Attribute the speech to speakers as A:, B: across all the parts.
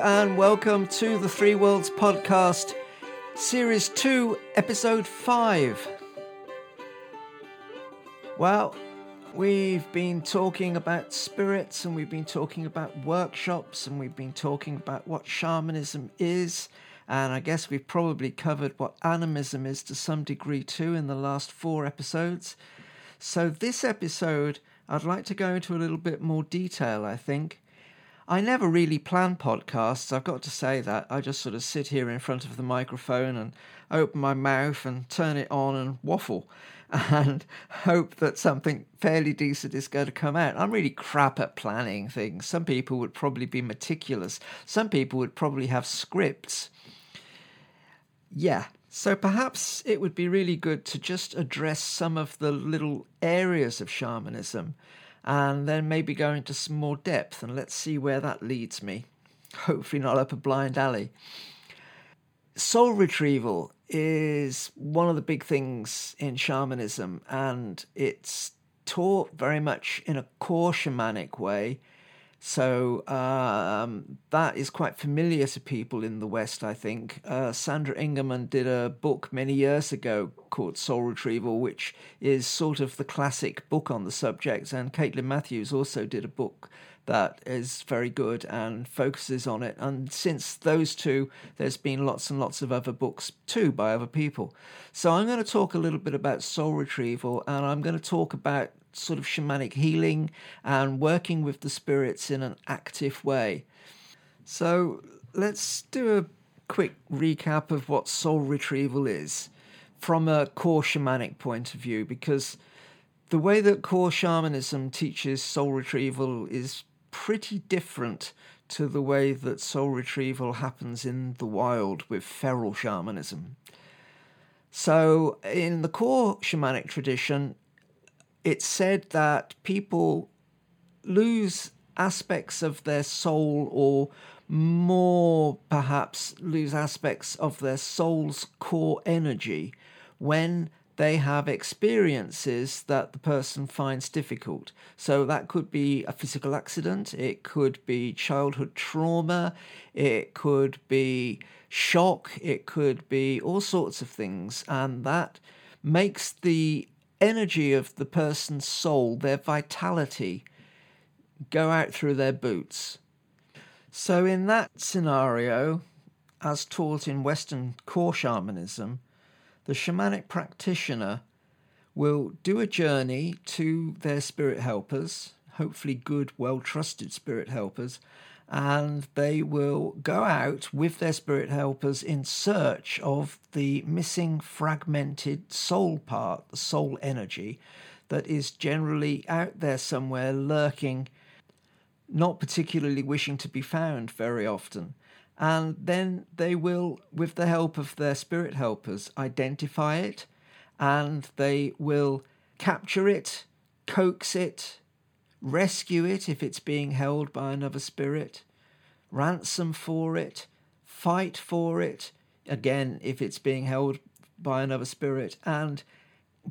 A: And welcome to the Three Worlds podcast, series 2, episode 5. Well, we've been talking about spirits and we've been talking about workshops and we've been talking about what shamanism is. And I guess we've probably covered what animism is to some degree too in the last four episodes. So, this episode, I'd like to go into a little bit more detail, I think. I never really plan podcasts, I've got to say that. I just sort of sit here in front of the microphone and open my mouth and turn it on and waffle and hope that something fairly decent is going to come out. I'm really crap at planning things. Some people would probably be meticulous, some people would probably have scripts. Yeah, so perhaps it would be really good to just address some of the little areas of shamanism and then maybe go into some more depth and let's see where that leads me. Hopefully, not up a blind alley. Soul retrieval is one of the big things in shamanism, and it's taught very much in a core shamanic way so um, that is quite familiar to people in the West, I think. Uh, Sandra Ingerman did a book many years ago called Soul Retrieval, which is sort of the classic book on the subject. And Caitlin Matthews also did a book that is very good and focuses on it. And since those two, there's been lots and lots of other books too by other people. So I'm going to talk a little bit about soul retrieval and I'm going to talk about sort of shamanic healing and working with the spirits in an active way. So let's do a quick recap of what soul retrieval is from a core shamanic point of view because the way that core shamanism teaches soul retrieval is pretty different to the way that soul retrieval happens in the wild with feral shamanism. So, in the core shamanic tradition, it's said that people lose aspects of their soul or more perhaps lose aspects of their soul's core energy when they have experiences that the person finds difficult. So that could be a physical accident, it could be childhood trauma, it could be shock, it could be all sorts of things. And that makes the energy of the person's soul, their vitality, go out through their boots. So, in that scenario, as taught in Western core shamanism, the shamanic practitioner will do a journey to their spirit helpers, hopefully good, well trusted spirit helpers, and they will go out with their spirit helpers in search of the missing fragmented soul part, the soul energy that is generally out there somewhere lurking, not particularly wishing to be found very often. And then they will, with the help of their spirit helpers, identify it and they will capture it, coax it, rescue it if it's being held by another spirit, ransom for it, fight for it, again, if it's being held by another spirit, and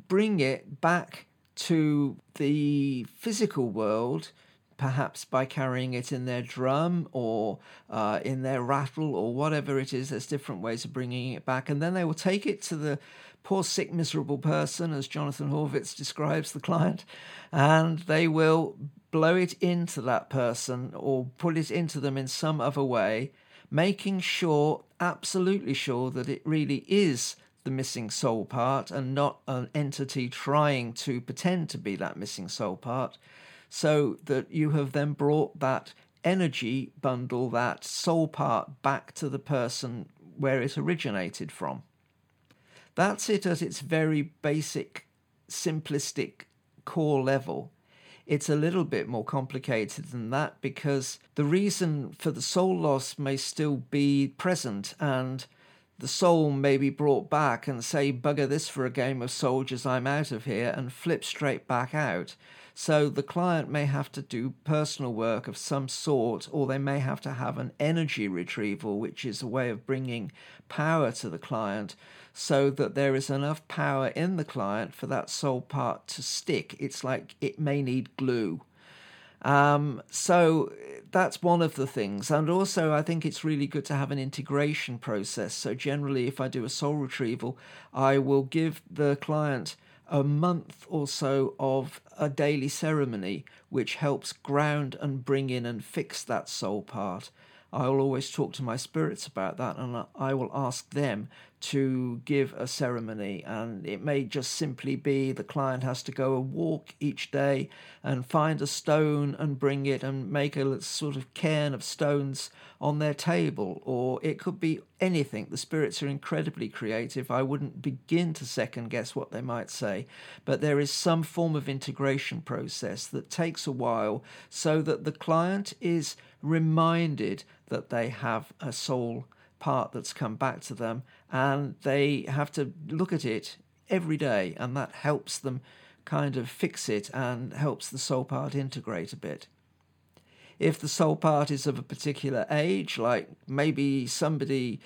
A: bring it back to the physical world, perhaps by carrying it in their drum or uh, in their rattle or whatever it is. There's different ways of bringing it back. And then they will take it to the poor, sick, miserable person, as Jonathan Horwitz describes the client, and they will blow it into that person or put it into them in some other way, making sure, absolutely sure, that it really is the missing soul part and not an entity trying to pretend to be that missing soul part, so that you have then brought that energy bundle, that soul part, back to the person where it originated from. That's it at its very basic, simplistic core level. It's a little bit more complicated than that because the reason for the soul loss may still be present and the soul may be brought back and say, bugger this for a game of soldiers, I'm out of here, and flip straight back out. So the client may have to do personal work of some sort, or they may have to have an energy retrieval, which is a way of bringing power to the client so that there is enough power in the client for that soul part to stick. It's like it may need glue. Um, so that's one of the things. And also, I think it's really good to have an integration process. So, generally, if I do a soul retrieval, I will give the client a month or so of a daily ceremony which helps ground and bring in and fix that soul part. I'll always talk to my spirits about that and I will ask them to give a ceremony. And it may just simply be the client has to go a walk each day and find a stone and bring it and make a sort of cairn of stones on their table. Or it could be anything. The spirits are incredibly creative. I wouldn't begin to second guess what they might say. But there is some form of integration process that takes a while so that the client is reminded that they have a soul part that's come back to them and they have to look at it every day and that helps them kind of fix it and helps the soul part integrate a bit. If the soul part is of a particular age like maybe somebody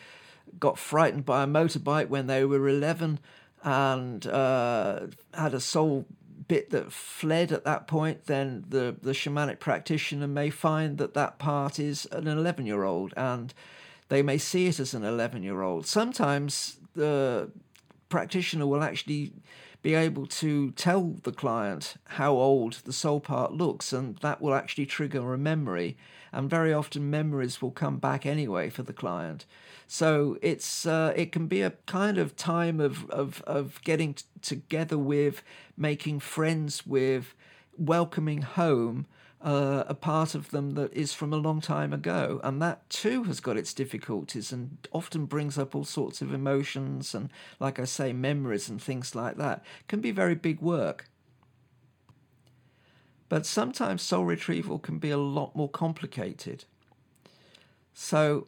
A: got frightened by a motorbike when they were 11 and uh, had a soul bit that fled at that point, then the, the shamanic practitioner may find that that part is an 11 year old and they may see it as an 11 year old. Sometimes the practitioner will actually be able to tell the client how old the soul part looks, and that will actually trigger a memory. And very often, memories will come back anyway for the client. So it's uh, it can be a kind of time of of of getting t- together with, making friends with, welcoming home uh, a part of them that is from a long time ago, and that too has got its difficulties and often brings up all sorts of emotions and, like I say, memories and things like that. Can be very big work. But sometimes soul retrieval can be a lot more complicated. So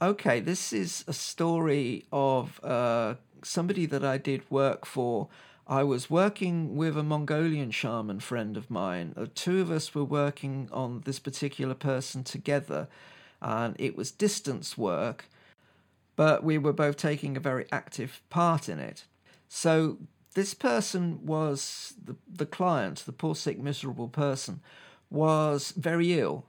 A: okay, this is a story of uh, somebody that I did work for. I was working with a Mongolian shaman friend of mine. The two of us were working on this particular person together, and it was distance work, but we were both taking a very active part in it. So, this person was the, the client, the poor, sick, miserable person, was very ill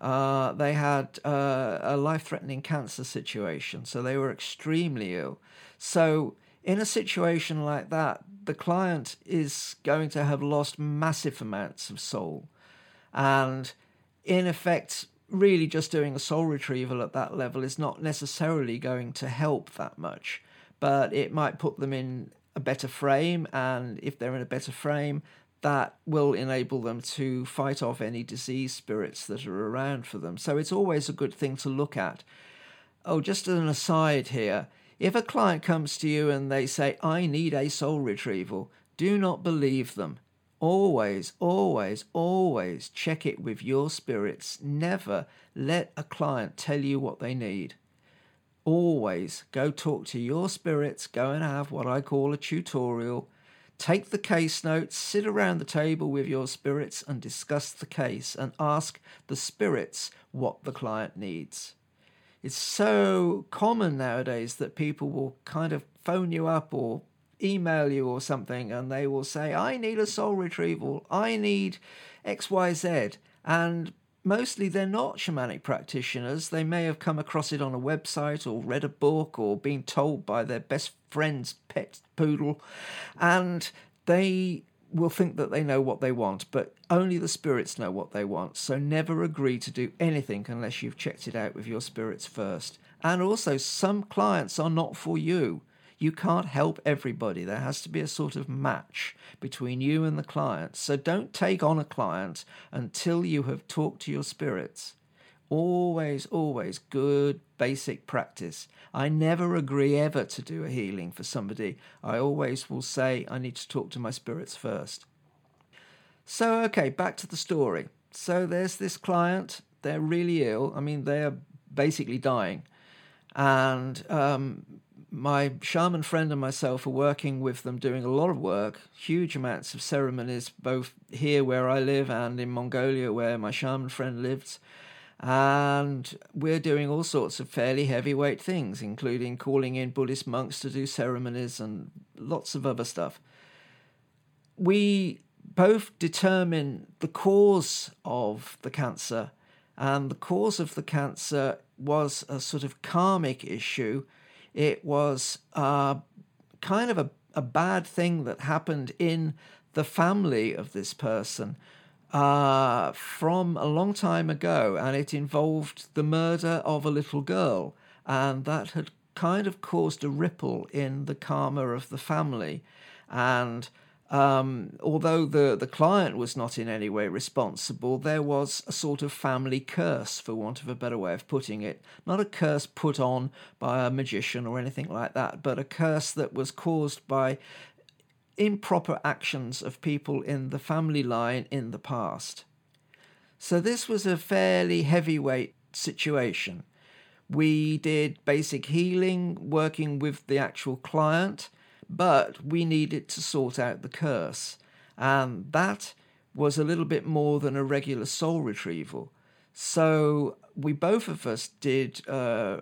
A: uh, they had uh, a life threatening cancer situation, so they were extremely ill. So, in a situation like that, the client is going to have lost massive amounts of soul. And in effect, really just doing a soul retrieval at that level is not necessarily going to help that much, but it might put them in a better frame. And if they're in a better frame, that will enable them to fight off any disease spirits that are around for them. So it's always a good thing to look at. Oh, just an aside here if a client comes to you and they say, I need a soul retrieval, do not believe them. Always, always, always check it with your spirits. Never let a client tell you what they need. Always go talk to your spirits, go and have what I call a tutorial Take the case notes, sit around the table with your spirits and discuss the case and ask the spirits what the client needs. It's so common nowadays that people will kind of phone you up or email you or something and they will say, I need a soul retrieval, I need XYZ. And mostly they're not shamanic practitioners. They may have come across it on a website or read a book or been told by their best friend's pet poodle, and they will think that they know what they want, but only the spirits know what they want. So never agree to do anything unless you've checked it out with your spirits first. And also, some clients are not for you. You can't help everybody. There has to be a sort of match between you and the client. So don't take on a client until you have talked to your spirits. Always, always good basic practice. I never agree ever to do a healing for somebody. I always will say I need to talk to my spirits first. So, okay, back to the story. So, there's this client. They're really ill. I mean, they're basically dying. And um, my shaman friend and myself are working with them, doing a lot of work, huge amounts of ceremonies, both here where I live and in Mongolia where my shaman friend lives. And we're doing all sorts of fairly heavyweight things, including calling in Buddhist monks to do ceremonies and lots of other stuff. We both determine the cause of the cancer And the cause of the cancer was a sort of karmic issue. It was uh, kind of a, a bad thing that happened in the family of this person uh, from a long time ago, and it involved the murder of a little girl, and that had kind of caused a ripple in the karma of the family. And um, although the, the client was not in any way responsible, there was a sort of family curse, for want of a better way of putting it. Not a curse put on by a magician or anything like that, but a curse that was caused by improper actions of people in the family line in the past. So this was a fairly heavyweight situation. We did basic healing, working with the actual client but we needed to sort out the curse. And that was a little bit more than a regular soul retrieval. So we both of us did uh,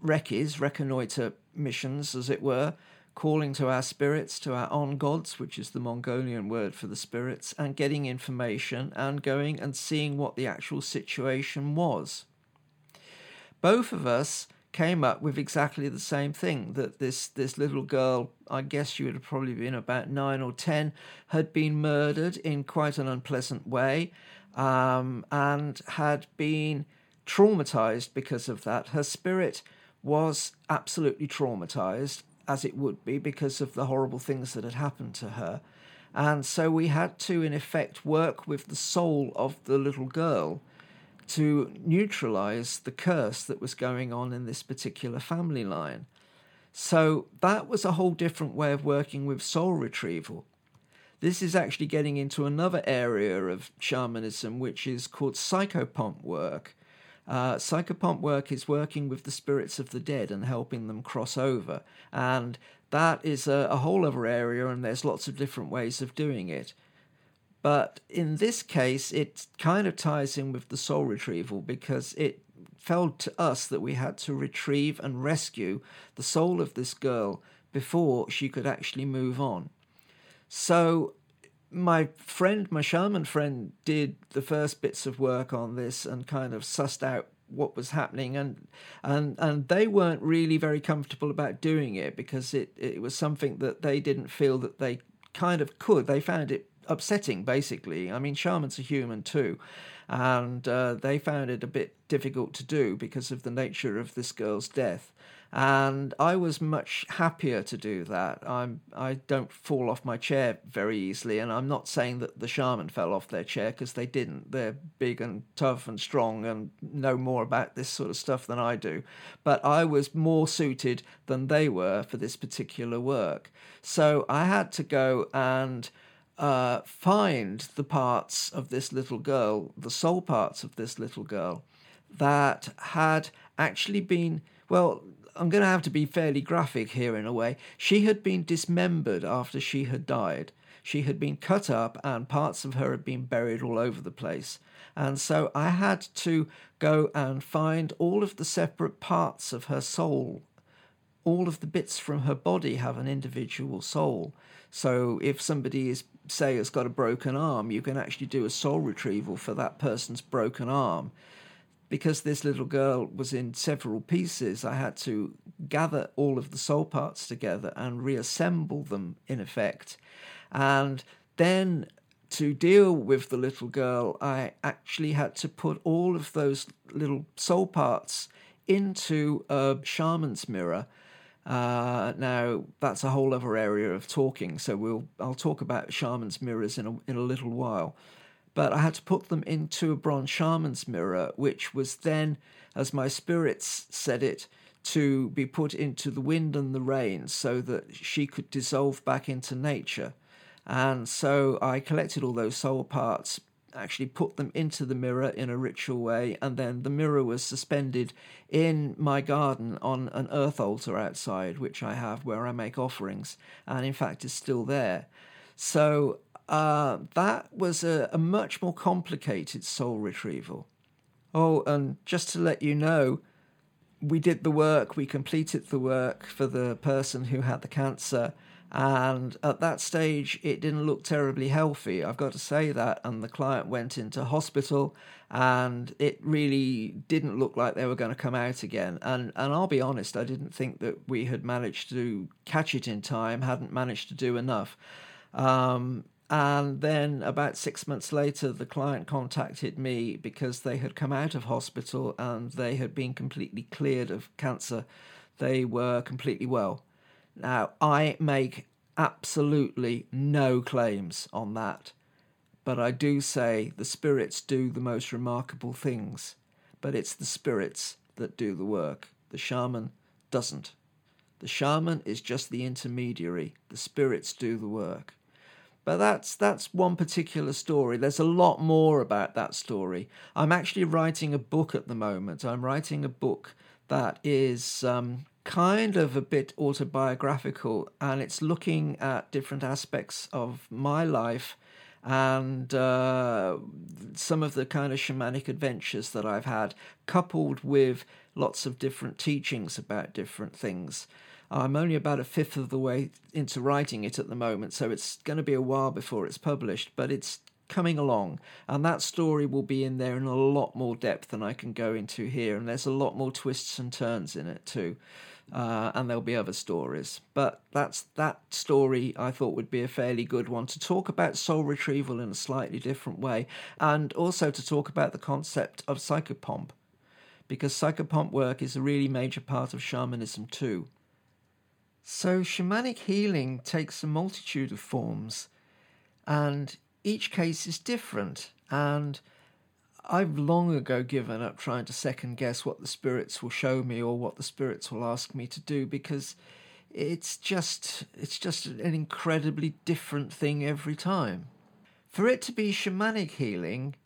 A: recces, reconnoiter missions, as it were, calling to our spirits, to our ongods, which is the Mongolian word for the spirits, and getting information and going and seeing what the actual situation was. Both of us came up with exactly the same thing that this this little girl i guess she would have probably been about nine or ten had been murdered in quite an unpleasant way um, and had been traumatized because of that her spirit was absolutely traumatized as it would be because of the horrible things that had happened to her and so we had to in effect work with the soul of the little girl to neutralize the curse that was going on in this particular family line. So that was a whole different way of working with soul retrieval. This is actually getting into another area of shamanism, which is called psychopomp work. Uh, psychopomp work is working with the spirits of the dead and helping them cross over. And that is a, a whole other area, and there's lots of different ways of doing it. But in this case, it kind of ties in with the soul retrieval because it felt to us that we had to retrieve and rescue the soul of this girl before she could actually move on. So my friend, my shaman friend, did the first bits of work on this and kind of sussed out what was happening and and and they weren't really very comfortable about doing it because it it was something that they didn't feel that they kind of could they found it upsetting, basically. I mean, shamans are human too, and uh, they found it a bit difficult to do because of the nature of this girl's death. And I was much happier to do that. I'm I don't fall off my chair very easily, and I'm not saying that the shaman fell off their chair because they didn't. They're big and tough and strong and know more about this sort of stuff than I do. But I was more suited than they were for this particular work. So I had to go and uh, find the parts of this little girl, the soul parts of this little girl, that had actually been, well, I'm going to have to be fairly graphic here in a way. She had been dismembered after she had died. She had been cut up and parts of her had been buried all over the place. And so I had to go and find all of the separate parts of her soul. All of the bits from her body have an individual soul. So if somebody is say has got a broken arm, you can actually do a soul retrieval for that person's broken arm. Because this little girl was in several pieces, I had to gather all of the soul parts together and reassemble them in effect. And then to deal with the little girl, I actually had to put all of those little soul parts into a shaman's mirror uh, now that's a whole other area of talking, so we'll I'll talk about shaman's mirrors in a, in a little while. But I had to put them into a bronze shaman's mirror, which was then, as my spirits said it, to be put into the wind and the rain so that she could dissolve back into nature. And so I collected all those soul parts, actually put them into the mirror in a ritual way, and then the mirror was suspended in my garden on an earth altar outside, which I have where I make offerings, and in fact is still there. So uh, that was a, a much more complicated soul retrieval. Oh, and just to let you know, we did the work, we completed the work for the person who had the cancer, And at that stage, it didn't look terribly healthy. I've got to say that. And the client went into hospital, and it really didn't look like they were going to come out again. And and I'll be honest, I didn't think that we had managed to catch it in time. Hadn't managed to do enough. Um, and then about six months later, the client contacted me because they had come out of hospital and they had been completely cleared of cancer. They were completely well. Now, I make absolutely no claims on that, but I do say the spirits do the most remarkable things, but it's the spirits that do the work. The shaman doesn't. The shaman is just the intermediary, the spirits do the work. But that's that's one particular story. There's a lot more about that story. I'm actually writing a book at the moment. I'm writing a book that is um, kind of a bit autobiographical and it's looking at different aspects of my life and uh, some of the kind of shamanic adventures that I've had, coupled with lots of different teachings about different things. I'm only about a fifth of the way into writing it at the moment, so it's going to be a while before it's published, but it's coming along. And that story will be in there in a lot more depth than I can go into here, and there's a lot more twists and turns in it too uh, and there'll be other stories. But that's that story I thought would be a fairly good one to talk about soul retrieval in a slightly different way, and also to talk about the concept of psychopomp, because psychopomp work is a really major part of shamanism too. So, shamanic healing takes a multitude of forms, and each case is different, and I've long ago given up trying to second guess what the spirits will show me or what the spirits will ask me to do because it's just it's just an incredibly different thing every time. For it to be shamanic healing,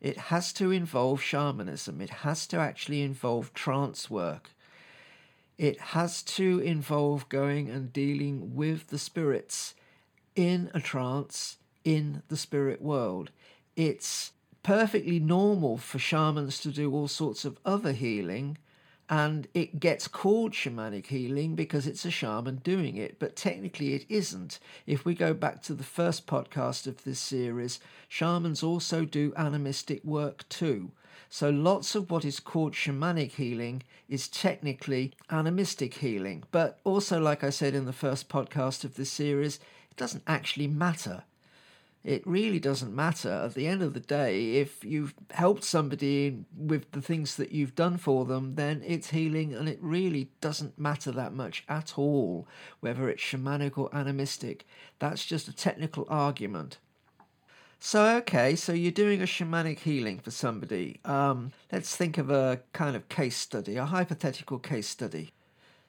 A: it has to involve shamanism. It has to actually involve trance work. It has to involve going and dealing with the spirits in a trance in the spirit world. It's perfectly normal for shamans to do all sorts of other healing, and it gets called shamanic healing because it's a shaman doing it, but technically it isn't. If we go back to the first podcast of this series, shamans also do animistic work too. So lots of what is called shamanic healing is technically animistic healing. But also, like I said in the first podcast of this series, it doesn't actually matter it really doesn't matter. At the end of the day, if you've helped somebody with the things that you've done for them, then it's healing and it really doesn't matter that much at all whether it's shamanic or animistic. That's just a technical argument. So, okay, so you're doing a shamanic healing for somebody. Um, let's think of a kind of case study, a hypothetical case study.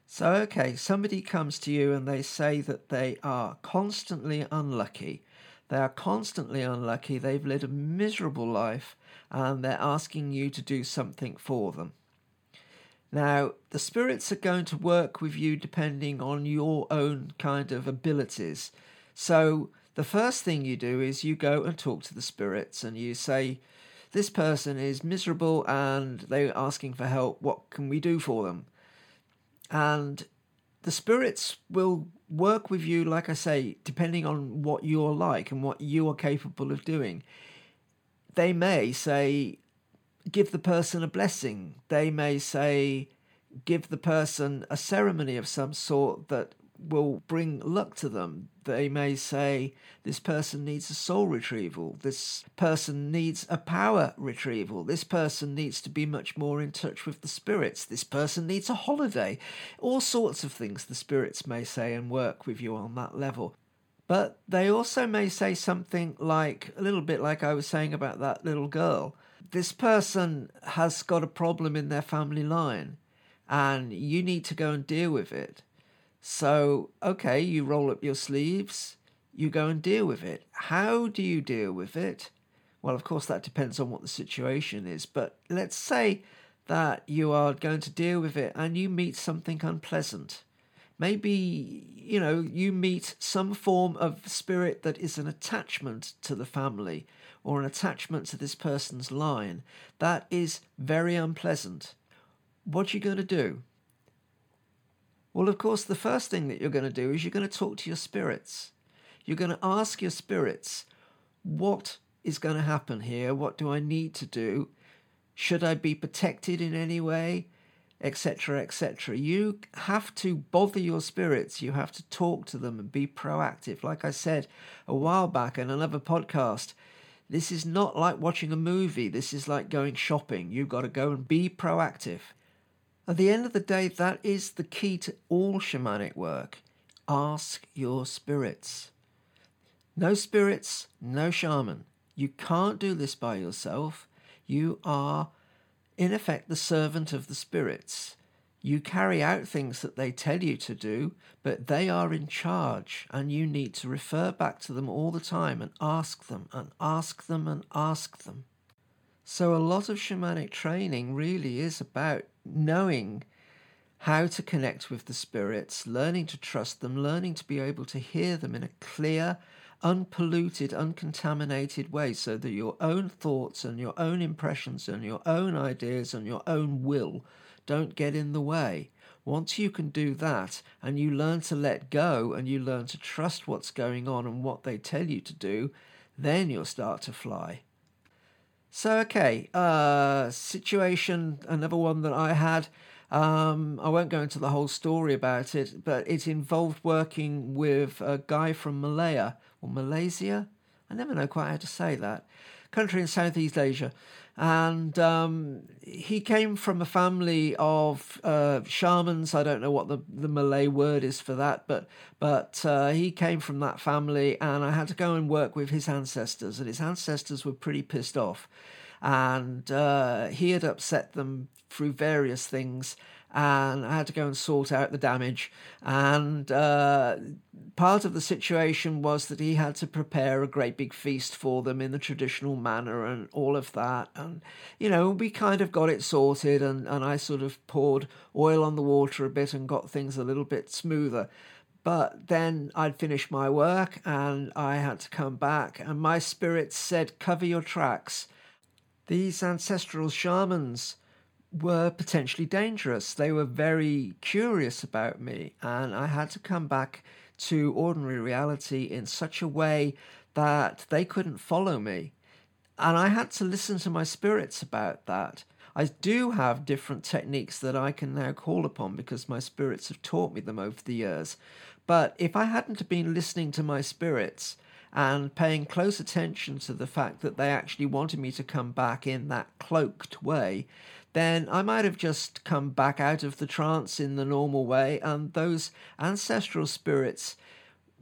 A: So, okay, somebody comes to you and they say that they are constantly unlucky they are constantly unlucky, they've led a miserable life, and they're asking you to do something for them. Now, the spirits are going to work with you depending on your own kind of abilities. So, the first thing you do is you go and talk to the spirits and you say, This person is miserable and they're asking for help. What can we do for them? And the spirits will work with you, like I say, depending on what you're like and what you are capable of doing. They may say, give the person a blessing. They may say, give the person a ceremony of some sort that will bring luck to them. They may say, This person needs a soul retrieval. This person needs a power retrieval. This person needs to be much more in touch with the spirits. This person needs a holiday. All sorts of things the spirits may say and work with you on that level. But they also may say something like, a little bit like I was saying about that little girl. This person has got a problem in their family line, and you need to go and deal with it so, okay, you roll up your sleeves, you go and deal with it. How do you deal with it? Well, of course, that depends on what the situation is, but let's say that you are going to deal with it and you meet something unpleasant. Maybe, you know, you meet some form of spirit that is an attachment to the family or an attachment to this person's line. That is very unpleasant. What are you going to do? Well, of course, the first thing that you're going to do is you're going to talk to your spirits. You're going to ask your spirits, what is going to happen here? What do I need to do? Should I be protected in any way? Etc. etc. You have to bother your spirits. You have to talk to them and be proactive. Like I said a while back in another podcast, this is not like watching a movie. This is like going shopping. You've got to go and be proactive. At the end of the day, that is the key to all shamanic work. Ask your spirits. No spirits, no shaman. You can't do this by yourself. You are, in effect, the servant of the spirits. You carry out things that they tell you to do, but they are in charge, and you need to refer back to them all the time and ask them and ask them and ask them. So, a lot of shamanic training really is about knowing how to connect with the spirits, learning to trust them, learning to be able to hear them in a clear, unpolluted, uncontaminated way so that your own thoughts and your own impressions and your own ideas and your own will don't get in the way. Once you can do that and you learn to let go and you learn to trust what's going on and what they tell you to do, then you'll start to fly. So, okay, uh, situation, another one that I had. Um, I won't go into the whole story about it, but it involved working with a guy from Malaya or Malaysia. I never know quite how to say that. Country in Southeast Asia. And um, he came from a family of uh, shamans. I don't know what the, the Malay word is for that, but but uh, he came from that family, and I had to go and work with his ancestors, and his ancestors were pretty pissed off, and uh, he had upset them through various things, and I had to go and sort out the damage. And uh, part of the situation was that he had to prepare a great big feast for them in the traditional manner and all of that. And, you know, we kind of got it sorted, and, and I sort of poured oil on the water a bit and got things a little bit smoother. But then I'd finished my work and I had to come back, and my spirit said, Cover your tracks. These ancestral shamans were potentially dangerous. They were very curious about me, and I had to come back to ordinary reality in such a way that they couldn't follow me. And I had to listen to my spirits about that. I do have different techniques that I can now call upon because my spirits have taught me them over the years. But if I hadn't been listening to my spirits and paying close attention to the fact that they actually wanted me to come back in that cloaked way, then I might have just come back out of the trance in the normal way, and those ancestral spirits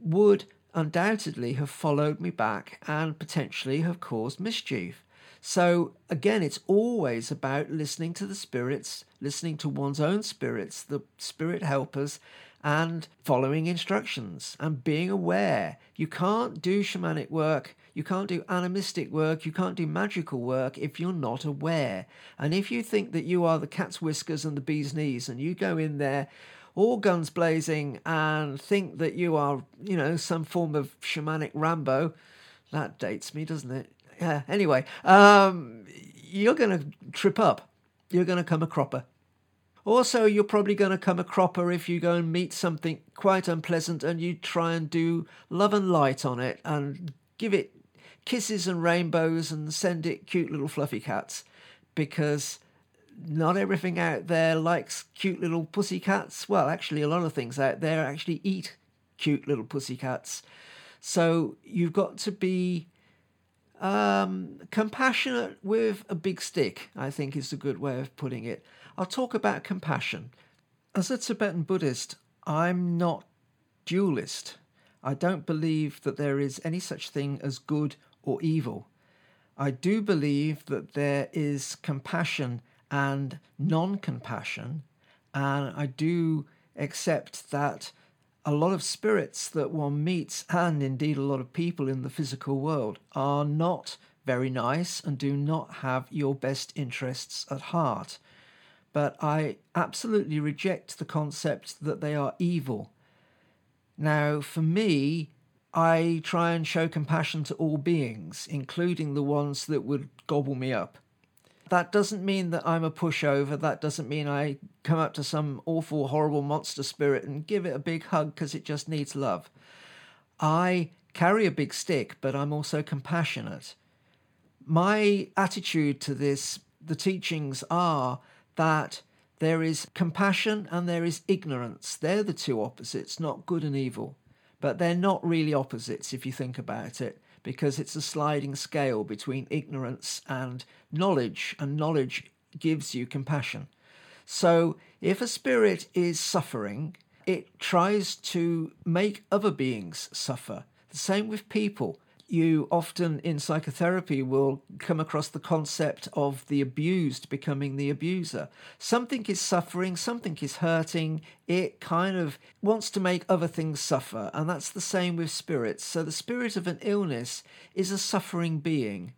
A: would undoubtedly have followed me back and potentially have caused mischief. So, again, it's always about listening to the spirits, listening to one's own spirits, the spirit helpers, and following instructions and being aware. You can't do shamanic work you can't do animistic work, you can't do magical work if you're not aware. And if you think that you are the cat's whiskers and the bee's knees and you go in there all guns blazing and think that you are, you know, some form of shamanic Rambo, that dates me, doesn't it? Yeah, anyway, um, you're going to trip up. You're going to come a cropper. Also, you're probably going to come a cropper if you go and meet something quite unpleasant and you try and do love and light on it and give it kisses and rainbows and send it cute little fluffy cats because not everything out there likes cute little pussy cats. Well, actually, a lot of things out there actually eat cute little pussy cats. So you've got to be um, compassionate with a big stick, I think is a good way of putting it. I'll talk about compassion. As a Tibetan Buddhist, I'm not dualist. I don't believe that there is any such thing as good or evil. I do believe that there is compassion and non compassion, and I do accept that a lot of spirits that one meets, and indeed a lot of people in the physical world, are not very nice and do not have your best interests at heart. But I absolutely reject the concept that they are evil. Now, for me, I try and show compassion to all beings, including the ones that would gobble me up. that doesn't mean that I'm a pushover. That doesn't mean I come up to some awful, horrible monster spirit and give it a big hug because it just needs love. I carry a big stick, but I'm also compassionate. My attitude to this, the teachings are that there is compassion and there is ignorance. They're the two opposites, not good and evil. But they're not really opposites if you think about it because it's a sliding scale between ignorance and knowledge, and knowledge gives you compassion. So, if a spirit is suffering, it tries to make other beings suffer. The same with people you often in psychotherapy will come across the concept of the abused becoming the abuser. Something is suffering, something is hurting, it kind of wants to make other things suffer, and that's the same with spirits. So the spirit of an illness is a suffering being.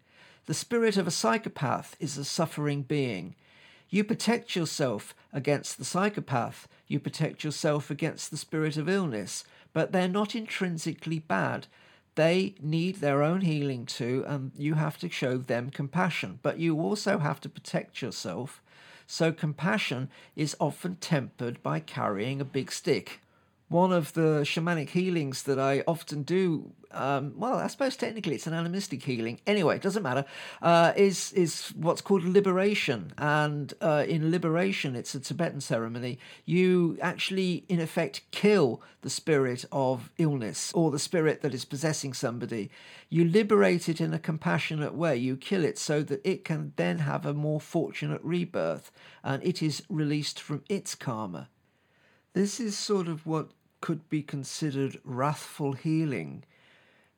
A: The spirit of a psychopath is a suffering being. You protect yourself against the psychopath, you protect yourself against the spirit of illness, but they're not intrinsically bad they need their own healing too, and you have to show them compassion. But you also have to protect yourself. So, compassion is often tempered by carrying a big stick one of the shamanic healings that I often do. Um, well, I suppose technically it's an animistic healing. Anyway, it doesn't matter. Uh, is is what's called liberation, and uh, in liberation, it's a Tibetan ceremony. You actually, in effect, kill the spirit of illness or the spirit that is possessing somebody. You liberate it in a compassionate way. You kill it so that it can then have a more fortunate rebirth, and it is released from its karma. This is sort of what could be considered wrathful healing.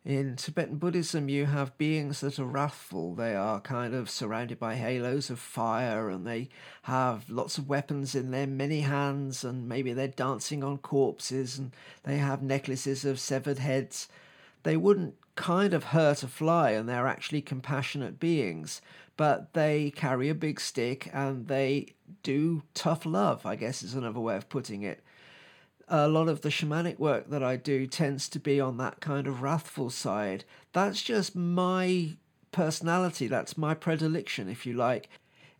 A: In Tibetan Buddhism, you have beings that are wrathful. They are kind of surrounded by halos of fire and they have lots of weapons in their many hands, and maybe they're dancing on corpses and they have necklaces of severed heads. They wouldn't kind of hurt a fly and they're actually compassionate beings, but they carry a big stick and they do tough love, I guess is another way of putting it a lot of the shamanic work that I do tends to be on that kind of wrathful side. That's just my personality, that's my predilection, if you like.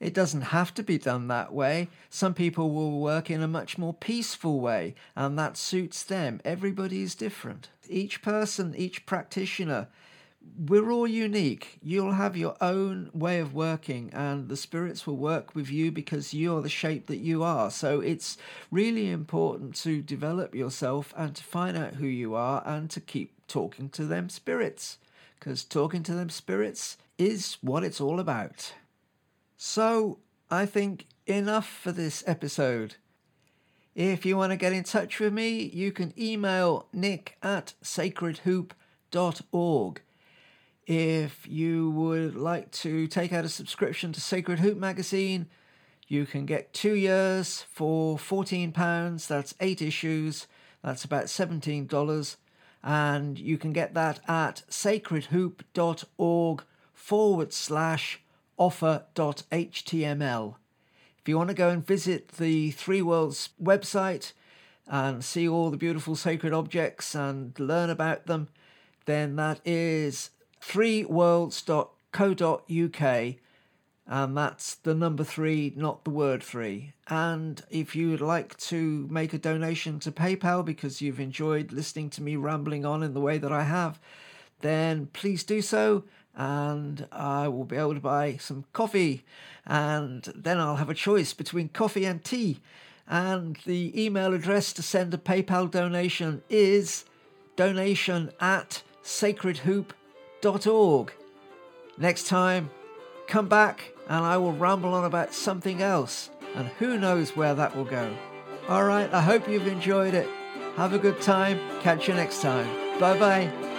A: It doesn't have to be done that way. Some people will work in a much more peaceful way, and that suits them. Everybody is different. Each person, each practitioner we're all unique. You'll have your own way of working, and the spirits will work with you because you're the shape that you are. So it's really important to develop yourself and to find out who you are and to keep talking to them spirits because talking to them spirits is what it's all about. So I think enough for this episode. If you want to get in touch with me, you can email nick at sacredhoop.org. If you would like to take out a subscription to Sacred Hoop magazine, you can get two years for £14. That's eight issues. That's about $17. And you can get that at sacredhoop.org forward slash offer.html. If you want to go and visit the Three Worlds website and see all the beautiful sacred objects and learn about them, then that is threeworlds.co.uk and that's the number three, not the word three. And if you would like to make a donation to PayPal because you've enjoyed listening to me rambling on in the way that I have, then please do so. And I will be able to buy some coffee. And then I'll have a choice between coffee and tea. And the email address to send a PayPal donation is donation at sacredhoop.com Next time, come back and I will ramble on about something else, and who knows where that will go. Alright, I hope you've enjoyed it. Have a good time. Catch you next time. Bye bye.